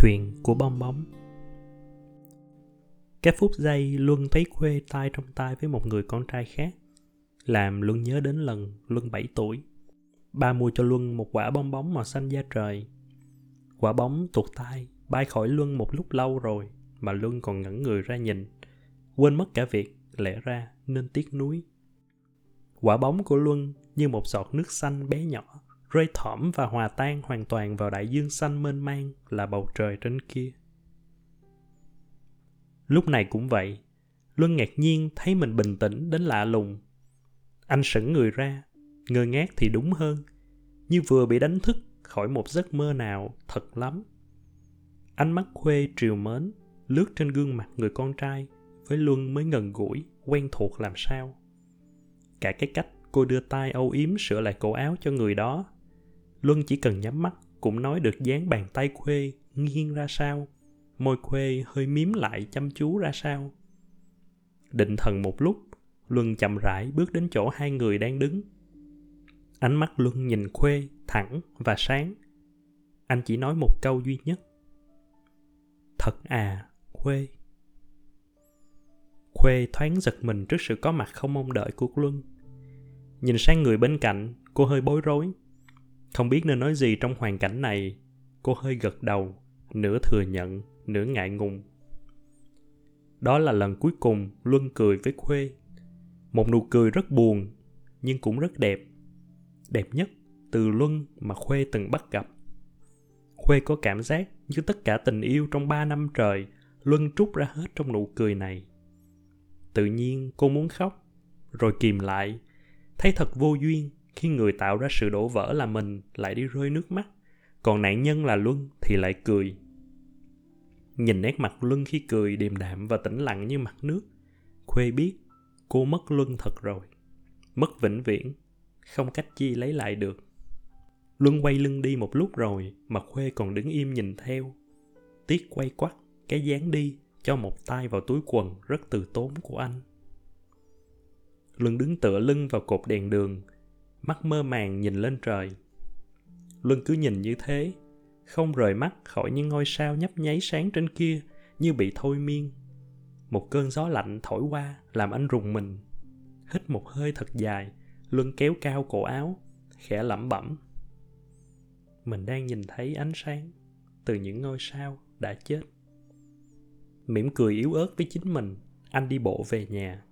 Chuyện của bong bóng. Các phút giây Luân thấy Khuê tay trong tay với một người con trai khác, Làm Luân nhớ đến lần Luân 7 tuổi. Ba mua cho Luân một quả bong bóng màu xanh da trời. Quả bóng tuột tay, bay khỏi Luân một lúc lâu rồi Mà Luân còn ngẩn người ra nhìn. Quên mất cả việc lẽ ra nên tiếc nuối. Quả bóng của Luân như một giọt nước xanh bé nhỏ rơi thỏm và hòa tan hoàn toàn vào đại dương xanh mênh mang là bầu trời trên kia. Lúc này cũng vậy, Luân ngạc nhiên thấy mình bình tĩnh đến lạ lùng. Anh sững người ra, ngơ ngác thì đúng hơn, như vừa bị đánh thức khỏi một giấc mơ nào thật lắm. Ánh mắt khuê triều mến, lướt trên gương mặt người con trai, với Luân mới ngần gũi, quen thuộc làm sao. Cả cái cách cô đưa tay âu yếm sửa lại cổ áo cho người đó Luân chỉ cần nhắm mắt cũng nói được dáng bàn tay Khuê nghiêng ra sao, môi Khuê hơi miếm lại chăm chú ra sao. Định thần một lúc, Luân chậm rãi bước đến chỗ hai người đang đứng. Ánh mắt Luân nhìn Khuê thẳng và sáng. Anh chỉ nói một câu duy nhất. Thật à, Khuê. Khuê thoáng giật mình trước sự có mặt không mong đợi của Luân. Nhìn sang người bên cạnh, cô hơi bối rối. Không biết nên nói gì trong hoàn cảnh này, cô hơi gật đầu, nửa thừa nhận, nửa ngại ngùng. Đó là lần cuối cùng Luân cười với Khuê. Một nụ cười rất buồn, nhưng cũng rất đẹp. Đẹp nhất từ Luân mà Khuê từng bắt gặp. Khuê có cảm giác như tất cả tình yêu trong ba năm trời Luân trút ra hết trong nụ cười này. Tự nhiên cô muốn khóc, rồi kìm lại, thấy thật vô duyên khi người tạo ra sự đổ vỡ là mình lại đi rơi nước mắt, còn nạn nhân là luân thì lại cười. Nhìn nét mặt luân khi cười điềm đạm và tĩnh lặng như mặt nước, khuê biết cô mất luân thật rồi, mất vĩnh viễn, không cách chi lấy lại được. Luân quay lưng đi một lúc rồi mà khuê còn đứng im nhìn theo. Tiếc quay quắt, cái dáng đi cho một tay vào túi quần rất từ tốn của anh. Luân đứng tựa lưng vào cột đèn đường mắt mơ màng nhìn lên trời. Luân cứ nhìn như thế, không rời mắt khỏi những ngôi sao nhấp nháy sáng trên kia như bị thôi miên. Một cơn gió lạnh thổi qua làm anh rùng mình. Hít một hơi thật dài, Luân kéo cao cổ áo, khẽ lẩm bẩm. Mình đang nhìn thấy ánh sáng từ những ngôi sao đã chết. Mỉm cười yếu ớt với chính mình, anh đi bộ về nhà.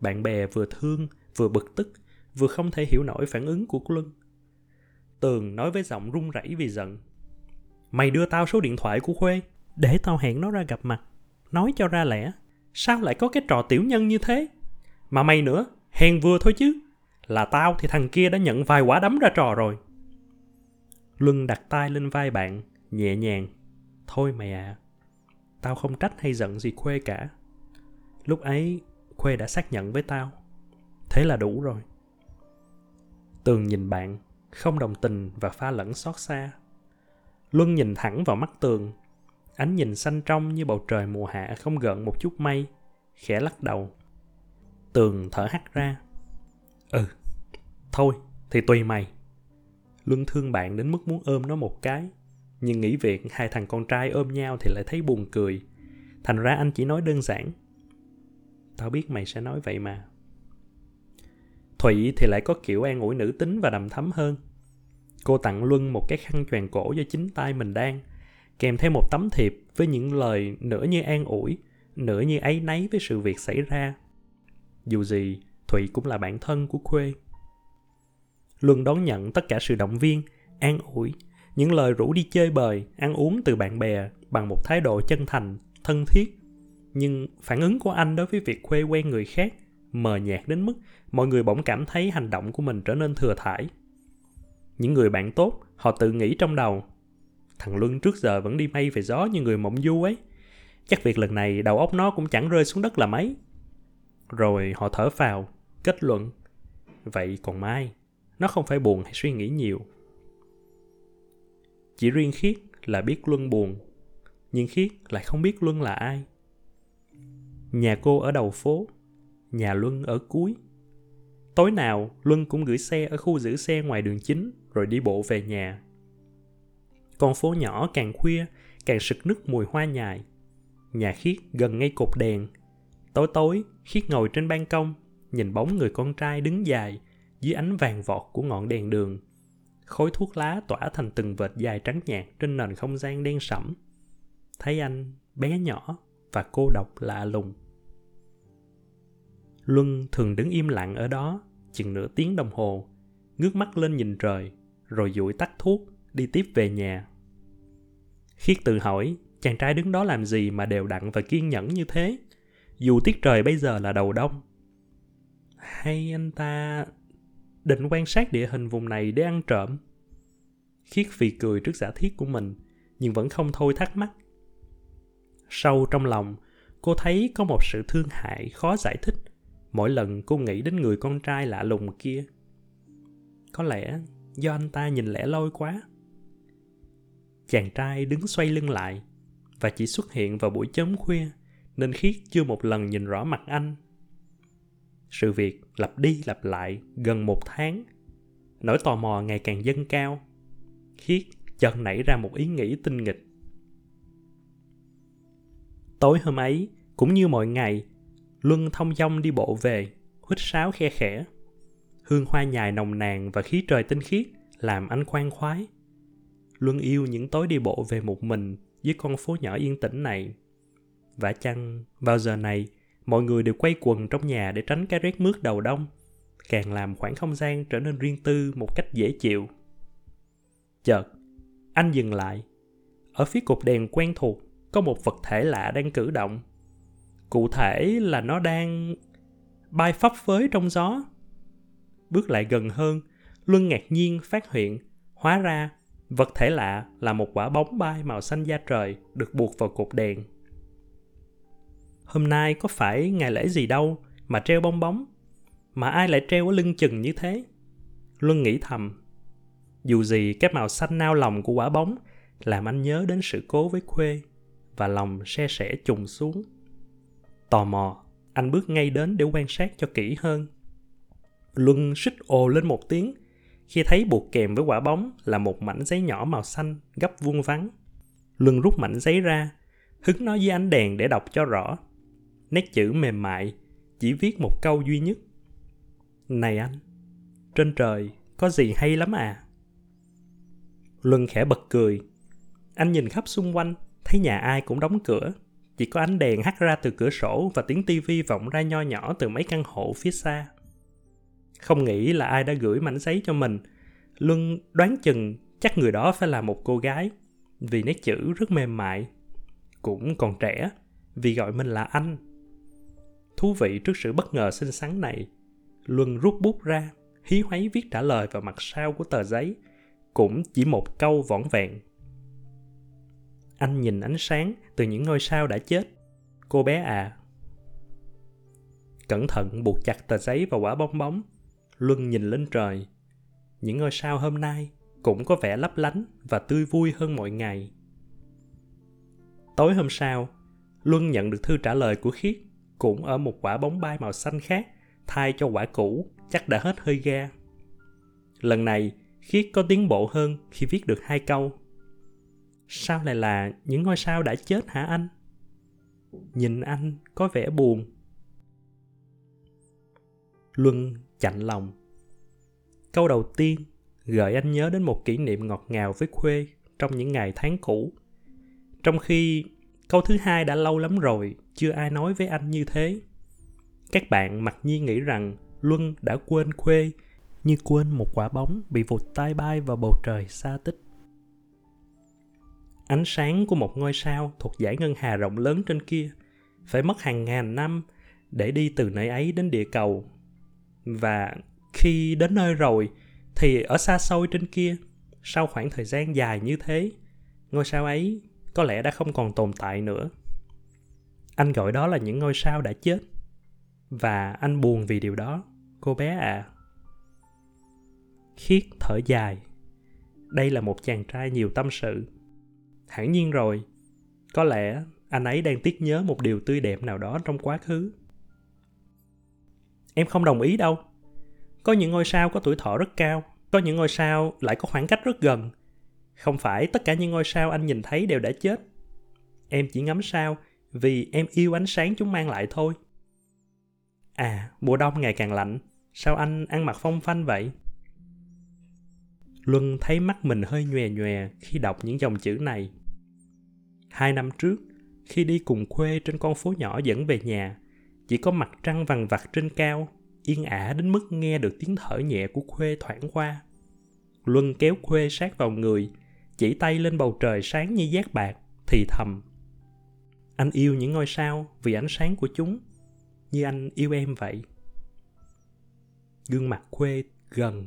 Bạn bè vừa thương, vừa bực tức vừa không thể hiểu nổi phản ứng của Luân. Tường nói với giọng run rẩy vì giận. Mày đưa tao số điện thoại của Khuê, để tao hẹn nó ra gặp mặt. Nói cho ra lẽ, sao lại có cái trò tiểu nhân như thế? Mà mày nữa, hèn vừa thôi chứ. Là tao thì thằng kia đã nhận vài quả đấm ra trò rồi. Luân đặt tay lên vai bạn, nhẹ nhàng. Thôi mày à, tao không trách hay giận gì Khuê cả. Lúc ấy, Khuê đã xác nhận với tao. Thế là đủ rồi. Tường nhìn bạn, không đồng tình và pha lẫn xót xa. Luân nhìn thẳng vào mắt Tường. Ánh nhìn xanh trong như bầu trời mùa hạ không gợn một chút mây, khẽ lắc đầu. Tường thở hắt ra. Ừ, thôi, thì tùy mày. Luân thương bạn đến mức muốn ôm nó một cái, nhưng nghĩ việc hai thằng con trai ôm nhau thì lại thấy buồn cười. Thành ra anh chỉ nói đơn giản. Tao biết mày sẽ nói vậy mà. Thụy thì lại có kiểu an ủi nữ tính và đầm thấm hơn. Cô tặng Luân một cái khăn choàng cổ do chính tay mình đang, kèm theo một tấm thiệp với những lời nửa như an ủi, nửa như áy náy với sự việc xảy ra. Dù gì, Thụy cũng là bạn thân của Khuê. Luân đón nhận tất cả sự động viên, an ủi, những lời rủ đi chơi bời, ăn uống từ bạn bè bằng một thái độ chân thành, thân thiết. Nhưng phản ứng của anh đối với việc Khuê quen người khác mờ nhạt đến mức mọi người bỗng cảm thấy hành động của mình trở nên thừa thải. Những người bạn tốt, họ tự nghĩ trong đầu. Thằng Luân trước giờ vẫn đi mây về gió như người mộng du ấy. Chắc việc lần này đầu óc nó cũng chẳng rơi xuống đất là mấy. Rồi họ thở phào, kết luận. Vậy còn Mai, nó không phải buồn hay suy nghĩ nhiều. Chỉ riêng Khiết là biết Luân buồn, nhưng Khiết lại không biết Luân là ai. Nhà cô ở đầu phố, nhà Luân ở cuối. Tối nào, Luân cũng gửi xe ở khu giữ xe ngoài đường chính rồi đi bộ về nhà. Con phố nhỏ càng khuya, càng sực nức mùi hoa nhài. Nhà khiết gần ngay cột đèn. Tối tối, khiết ngồi trên ban công, nhìn bóng người con trai đứng dài dưới ánh vàng vọt của ngọn đèn đường. khối thuốc lá tỏa thành từng vệt dài trắng nhạt trên nền không gian đen sẫm. Thấy anh bé nhỏ và cô độc lạ lùng. Luân thường đứng im lặng ở đó chừng nửa tiếng đồng hồ, ngước mắt lên nhìn trời, rồi dụi tắt thuốc, đi tiếp về nhà. Khiết tự hỏi, chàng trai đứng đó làm gì mà đều đặn và kiên nhẫn như thế? Dù tiết trời bây giờ là đầu đông. Hay anh ta định quan sát địa hình vùng này để ăn trộm? Khiết phì cười trước giả thiết của mình, nhưng vẫn không thôi thắc mắc. Sâu trong lòng, cô thấy có một sự thương hại khó giải thích mỗi lần cô nghĩ đến người con trai lạ lùng kia. Có lẽ do anh ta nhìn lẻ loi quá. Chàng trai đứng xoay lưng lại và chỉ xuất hiện vào buổi chớm khuya nên Khiết chưa một lần nhìn rõ mặt anh. Sự việc lặp đi lặp lại gần một tháng. Nỗi tò mò ngày càng dâng cao. Khiết chợt nảy ra một ý nghĩ tinh nghịch. Tối hôm ấy, cũng như mọi ngày, Luân thông dong đi bộ về, huýt sáo khe khẽ. Hương hoa nhài nồng nàn và khí trời tinh khiết làm anh khoan khoái. Luân yêu những tối đi bộ về một mình dưới con phố nhỏ yên tĩnh này. Vả chăng, vào giờ này, mọi người đều quay quần trong nhà để tránh cái rét mướt đầu đông, càng làm khoảng không gian trở nên riêng tư một cách dễ chịu. Chợt, anh dừng lại. Ở phía cột đèn quen thuộc, có một vật thể lạ đang cử động cụ thể là nó đang bay phấp phới trong gió, bước lại gần hơn, luân ngạc nhiên phát hiện, hóa ra vật thể lạ là một quả bóng bay màu xanh da trời được buộc vào cột đèn. Hôm nay có phải ngày lễ gì đâu mà treo bong bóng, mà ai lại treo ở lưng chừng như thế? Luân nghĩ thầm, dù gì cái màu xanh nao lòng của quả bóng làm anh nhớ đến sự cố với khuê và lòng se sẻ trùng xuống. Tò mò, anh bước ngay đến để quan sát cho kỹ hơn. Luân xích ồ lên một tiếng khi thấy buộc kèm với quả bóng là một mảnh giấy nhỏ màu xanh gấp vuông vắn. Luân rút mảnh giấy ra, hứng nó dưới ánh đèn để đọc cho rõ. Nét chữ mềm mại, chỉ viết một câu duy nhất. Này anh, trên trời có gì hay lắm à? Luân khẽ bật cười. Anh nhìn khắp xung quanh, thấy nhà ai cũng đóng cửa, chỉ có ánh đèn hắt ra từ cửa sổ và tiếng tivi vọng ra nho nhỏ từ mấy căn hộ phía xa. Không nghĩ là ai đã gửi mảnh giấy cho mình. Luân đoán chừng chắc người đó phải là một cô gái vì nét chữ rất mềm mại. Cũng còn trẻ vì gọi mình là anh. Thú vị trước sự bất ngờ xinh xắn này, Luân rút bút ra, hí hoáy viết trả lời vào mặt sau của tờ giấy, cũng chỉ một câu vỏn vẹn anh nhìn ánh sáng từ những ngôi sao đã chết. Cô bé à. Cẩn thận buộc chặt tờ giấy vào quả bong bóng. Luân nhìn lên trời. Những ngôi sao hôm nay cũng có vẻ lấp lánh và tươi vui hơn mọi ngày. Tối hôm sau, Luân nhận được thư trả lời của Khiết cũng ở một quả bóng bay màu xanh khác thay cho quả cũ chắc đã hết hơi ga. Lần này, Khiết có tiến bộ hơn khi viết được hai câu sao lại là những ngôi sao đã chết hả anh? Nhìn anh có vẻ buồn. Luân chạnh lòng. Câu đầu tiên gợi anh nhớ đến một kỷ niệm ngọt ngào với khuê trong những ngày tháng cũ. Trong khi câu thứ hai đã lâu lắm rồi, chưa ai nói với anh như thế. Các bạn mặc nhiên nghĩ rằng luân đã quên khuê như quên một quả bóng bị vụt tay bay vào bầu trời xa tích ánh sáng của một ngôi sao thuộc dải ngân hà rộng lớn trên kia. Phải mất hàng ngàn năm để đi từ nơi ấy đến địa cầu. Và khi đến nơi rồi, thì ở xa xôi trên kia, sau khoảng thời gian dài như thế, ngôi sao ấy có lẽ đã không còn tồn tại nữa. Anh gọi đó là những ngôi sao đã chết. Và anh buồn vì điều đó, cô bé à khiết thở dài. Đây là một chàng trai nhiều tâm sự hẳn nhiên rồi. Có lẽ anh ấy đang tiếc nhớ một điều tươi đẹp nào đó trong quá khứ. Em không đồng ý đâu. Có những ngôi sao có tuổi thọ rất cao, có những ngôi sao lại có khoảng cách rất gần. Không phải tất cả những ngôi sao anh nhìn thấy đều đã chết. Em chỉ ngắm sao vì em yêu ánh sáng chúng mang lại thôi. À mùa đông ngày càng lạnh. Sao anh ăn mặc phong phanh vậy? Luân thấy mắt mình hơi nhòe nhòe khi đọc những dòng chữ này. Hai năm trước, khi đi cùng khuê trên con phố nhỏ dẫn về nhà, chỉ có mặt trăng vằn vặt trên cao, yên ả đến mức nghe được tiếng thở nhẹ của khuê thoảng qua. Luân kéo khuê sát vào người, chỉ tay lên bầu trời sáng như giác bạc, thì thầm, anh yêu những ngôi sao vì ánh sáng của chúng, như anh yêu em vậy. Gương mặt khuê gần,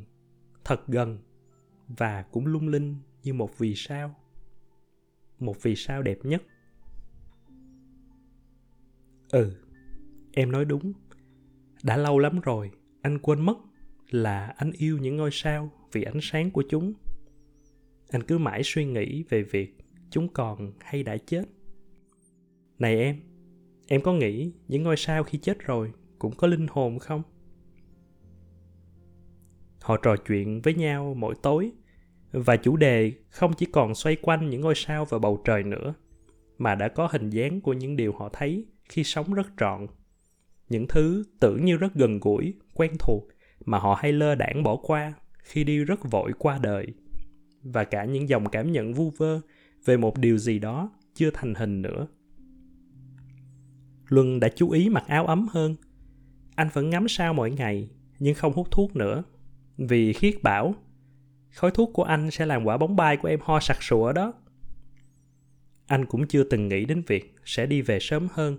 thật gần và cũng lung linh như một vì sao, một vì sao đẹp nhất. Ừ em nói đúng. Đã lâu lắm rồi, anh quên mất là anh yêu những ngôi sao vì ánh sáng của chúng. Anh cứ mãi suy nghĩ về việc chúng còn hay đã chết. Này em em có nghĩ những ngôi sao khi chết rồi cũng có linh hồn không? Họ trò chuyện với nhau mỗi tối và chủ đề không chỉ còn xoay quanh những ngôi sao và bầu trời nữa, mà đã có hình dáng của những điều họ thấy khi sống rất trọn. Những thứ tưởng như rất gần gũi, quen thuộc mà họ hay lơ đãng bỏ qua khi đi rất vội qua đời. Và cả những dòng cảm nhận vu vơ về một điều gì đó chưa thành hình nữa. Luân đã chú ý mặc áo ấm hơn. Anh vẫn ngắm sao mỗi ngày, nhưng không hút thuốc nữa, vì khiết bảo khói thuốc của anh sẽ làm quả bóng bay của em ho sặc sụa đó. Anh cũng chưa từng nghĩ đến việc sẽ đi về sớm hơn.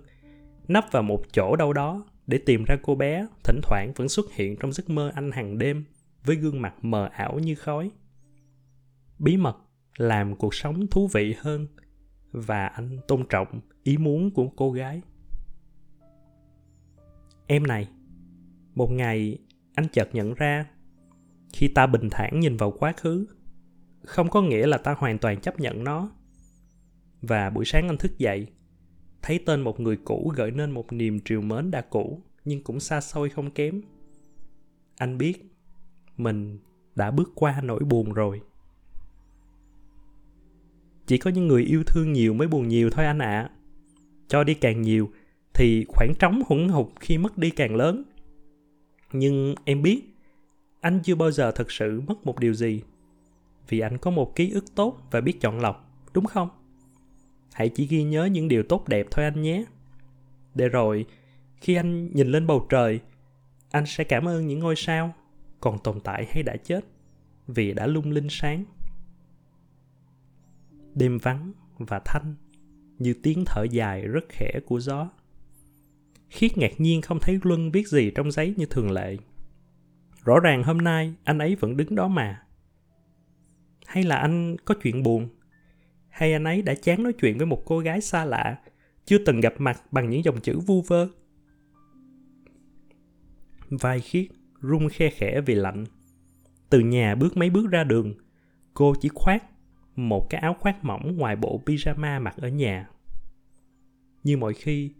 Nấp vào một chỗ đâu đó để tìm ra cô bé, thỉnh thoảng vẫn xuất hiện trong giấc mơ anh hàng đêm với gương mặt mờ ảo như khói. Bí mật làm cuộc sống thú vị hơn và anh tôn trọng ý muốn của cô gái. Em này, một ngày anh chợt nhận ra khi ta bình thản nhìn vào quá khứ. Không có nghĩa là ta hoàn toàn chấp nhận nó. Và buổi sáng anh thức dậy, thấy tên một người cũ gợi nên một niềm triều mến đã cũ, nhưng cũng xa xôi không kém. Anh biết, mình đã bước qua nỗi buồn rồi. Chỉ có những người yêu thương nhiều mới buồn nhiều thôi anh ạ. À. cho đi càng nhiều, thì khoảng trống hỗn hụt khi mất đi càng lớn. Nhưng em biết anh chưa bao giờ thực sự mất một điều gì. Vì anh có một ký ức tốt và biết chọn lọc, đúng không? Hãy chỉ ghi nhớ những điều tốt đẹp thôi anh nhé. Để rồi, khi anh nhìn lên bầu trời, anh sẽ cảm ơn những ngôi sao còn tồn tại hay đã chết vì đã lung linh sáng. Đêm vắng và thanh, như tiếng thở dài rất khẽ của gió. Khiết ngạc nhiên không thấy luân viết gì trong giấy như thường lệ rõ ràng hôm nay anh ấy vẫn đứng đó mà. Hay là anh có chuyện buồn? Hay anh ấy đã chán nói chuyện với một cô gái xa lạ, chưa từng gặp mặt bằng những dòng chữ vu vơ? Vai khiết run khe khẽ vì lạnh. Từ nhà bước mấy bước ra đường, cô chỉ khoác một cái áo khoác mỏng ngoài bộ pyjama mặc ở nhà. Như mọi khi,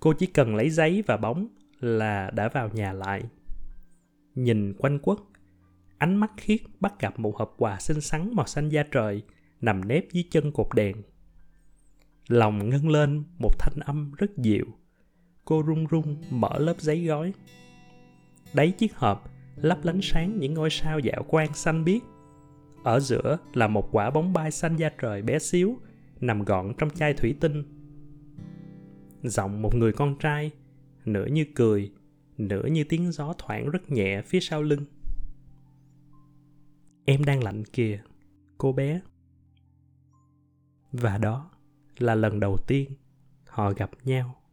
cô chỉ cần lấy giấy và bóng là đã vào nhà lại nhìn quanh quất. Ánh mắt khiết bắt gặp một hộp quà xinh xắn màu xanh da trời nằm nếp dưới chân cột đèn. Lòng ngân lên một thanh âm rất dịu. Cô run run mở lớp giấy gói. Đáy chiếc hộp lấp lánh sáng những ngôi sao dạo quang xanh biếc. Ở giữa là một quả bóng bay xanh da trời bé xíu, nằm gọn trong chai thủy tinh. Giọng một người con trai, nửa như cười nửa như tiếng gió thoảng rất nhẹ phía sau lưng. Em đang lạnh kìa, cô bé. Và đó là lần đầu tiên họ gặp nhau.